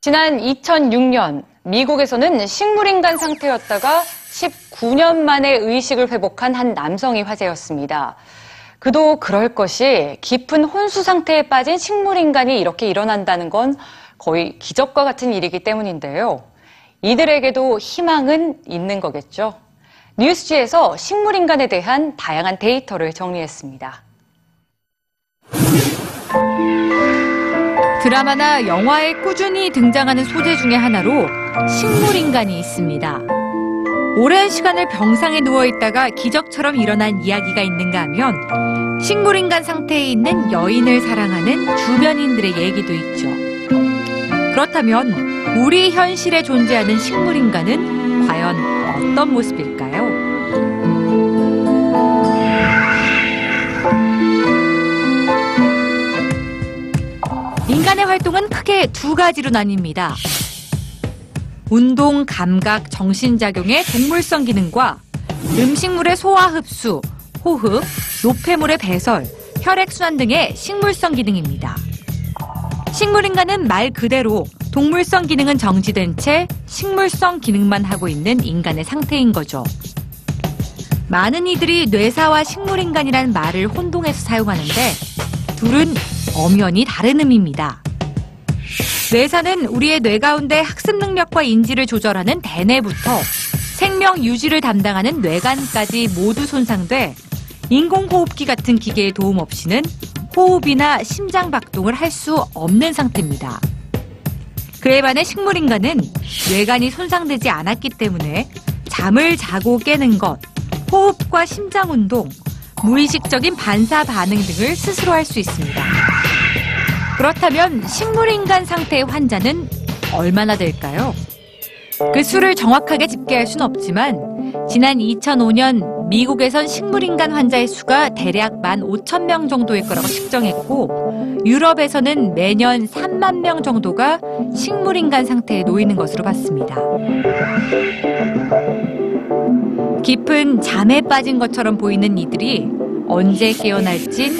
지난 2006년 미국에서는 식물인간 상태였다가 19년 만에 의식을 회복한 한 남성이 화제였습니다. 그도 그럴 것이 깊은 혼수 상태에 빠진 식물인간이 이렇게 일어난다는 건 거의 기적과 같은 일이기 때문인데요. 이들에게도 희망은 있는 거겠죠. 뉴스지에서 식물인간에 대한 다양한 데이터를 정리했습니다. 드라마나 영화에 꾸준히 등장하는 소재 중의 하나로 식물인간이 있습니다. 오랜 시간을 병상에 누워 있다가 기적처럼 일어난 이야기가 있는가 하면 식물인간 상태에 있는 여인을 사랑하는 주변인들의 얘기도 있죠. 그렇다면 우리 현실에 존재하는 식물인간은 과연 어떤 모습일까요? 인간의 활동은 크게 두 가지로 나뉩니다. 운동, 감각, 정신작용의 동물성 기능과 음식물의 소화 흡수, 호흡, 노폐물의 배설, 혈액순환 등의 식물성 기능입니다. 식물인간은 말 그대로 동물성 기능은 정지된 채 식물성 기능만 하고 있는 인간의 상태인 거죠. 많은 이들이 뇌사와 식물인간이라는 말을 혼동해서 사용하는데 둘은 엄연히 다른 의미입니다. 뇌사는 우리의 뇌 가운데 학습 능력과 인지를 조절하는 대뇌부터 생명 유지를 담당하는 뇌관까지 모두 손상돼 인공호흡기 같은 기계의 도움 없이는 호흡이나 심장 박동을 할 수 없는 상태입니다. 그에 반해 식물인간은 뇌관이 손상되지 않았기 때문에 잠을 자고 깨는 것, 호흡과 심장 운동, 무의식적인 반사 반응 등을 스스로 할 수 있습니다. 그렇다면 식물인간 상태의 환자는 얼마나 될까요? 그 수를 정확하게 집계할 수는 없지만 지난 2005년 미국에선 식물인간 환자의 수가 대략 15,000명 정도일 거라고 측정했고 유럽에서는 매년 3만 명 정도가 식물인간 상태에 놓이는 것으로 봤습니다. 깊은 잠에 빠진 것처럼 보이는 이들이 언제 깨어날진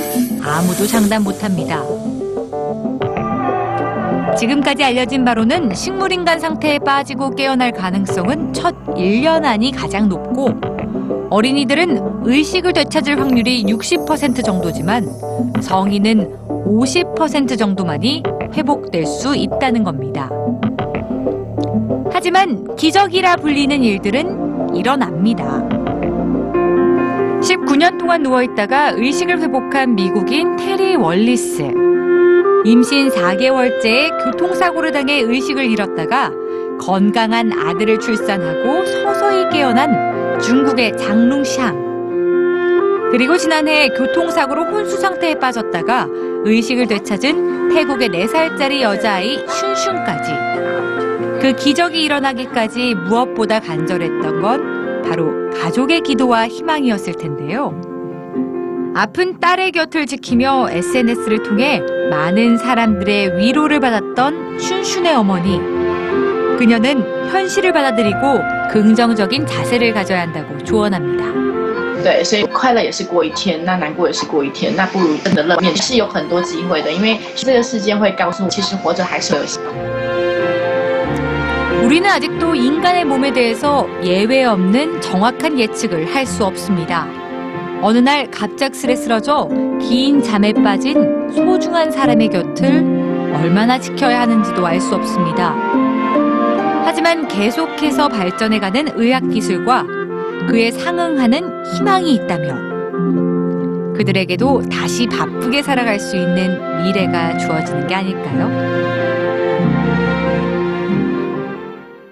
아무도 장담 못합니다. 지금까지 알려진 바로는 식물인간 상태에 빠지고 깨어날 가능성은 첫 1년 안이 가장 높고 어린이들은 의식을 되찾을 확률이 60% 정도지만 성인은 50% 정도만이 회복될 수 있다는 겁니다. 하지만 기적이라 불리는 일들은 일어납니다. 19년 동안 누워있다가 의식을 회복한 미국인 테리 월리스. 임신 4개월째에 교통사고를 당해 의식을 잃었다가 건강한 아들을 출산하고 서서히 깨어난 중국의 장룽샹. 그리고 지난해 교통사고로 혼수 상태에 빠졌다가 의식을 되찾은 태국의 4살짜리 여자아이 슌슌까지. 그 기적이 일어나기까지 무엇보다 간절했던 건 바로 가족의 기도와 희망이었을 텐데요. 아픈 딸의 곁을 지키며 SNS를 통해 많은 사람들의 위로를 받았던 슌슌의 어머니. 그녀는 현실을 받아들이고 긍정적인 자세를 가져야 한다고 조언합니다. 对，所以快乐也是过一天，那难过也是过一天，那不如真的乐面是有很多机会的，因为这个世界会告诉我，其实活着还是有希望。 우리는 아직도 인간의 몸에 대해서 예외 없는 정확한 예측을 할 수 없습니다. 어느 날 갑작스레 쓰러져 긴 잠에 빠진 소중한 사람의 곁을 얼마나 지켜야 하는지도 알 수 없습니다. 하지만 계속해서 발전해가는 의학 기술과 그에 상응하는 희망이 있다면 그들에게도 다시 바쁘게 살아갈 수 있는 미래가 주어지는 게 아닐까요?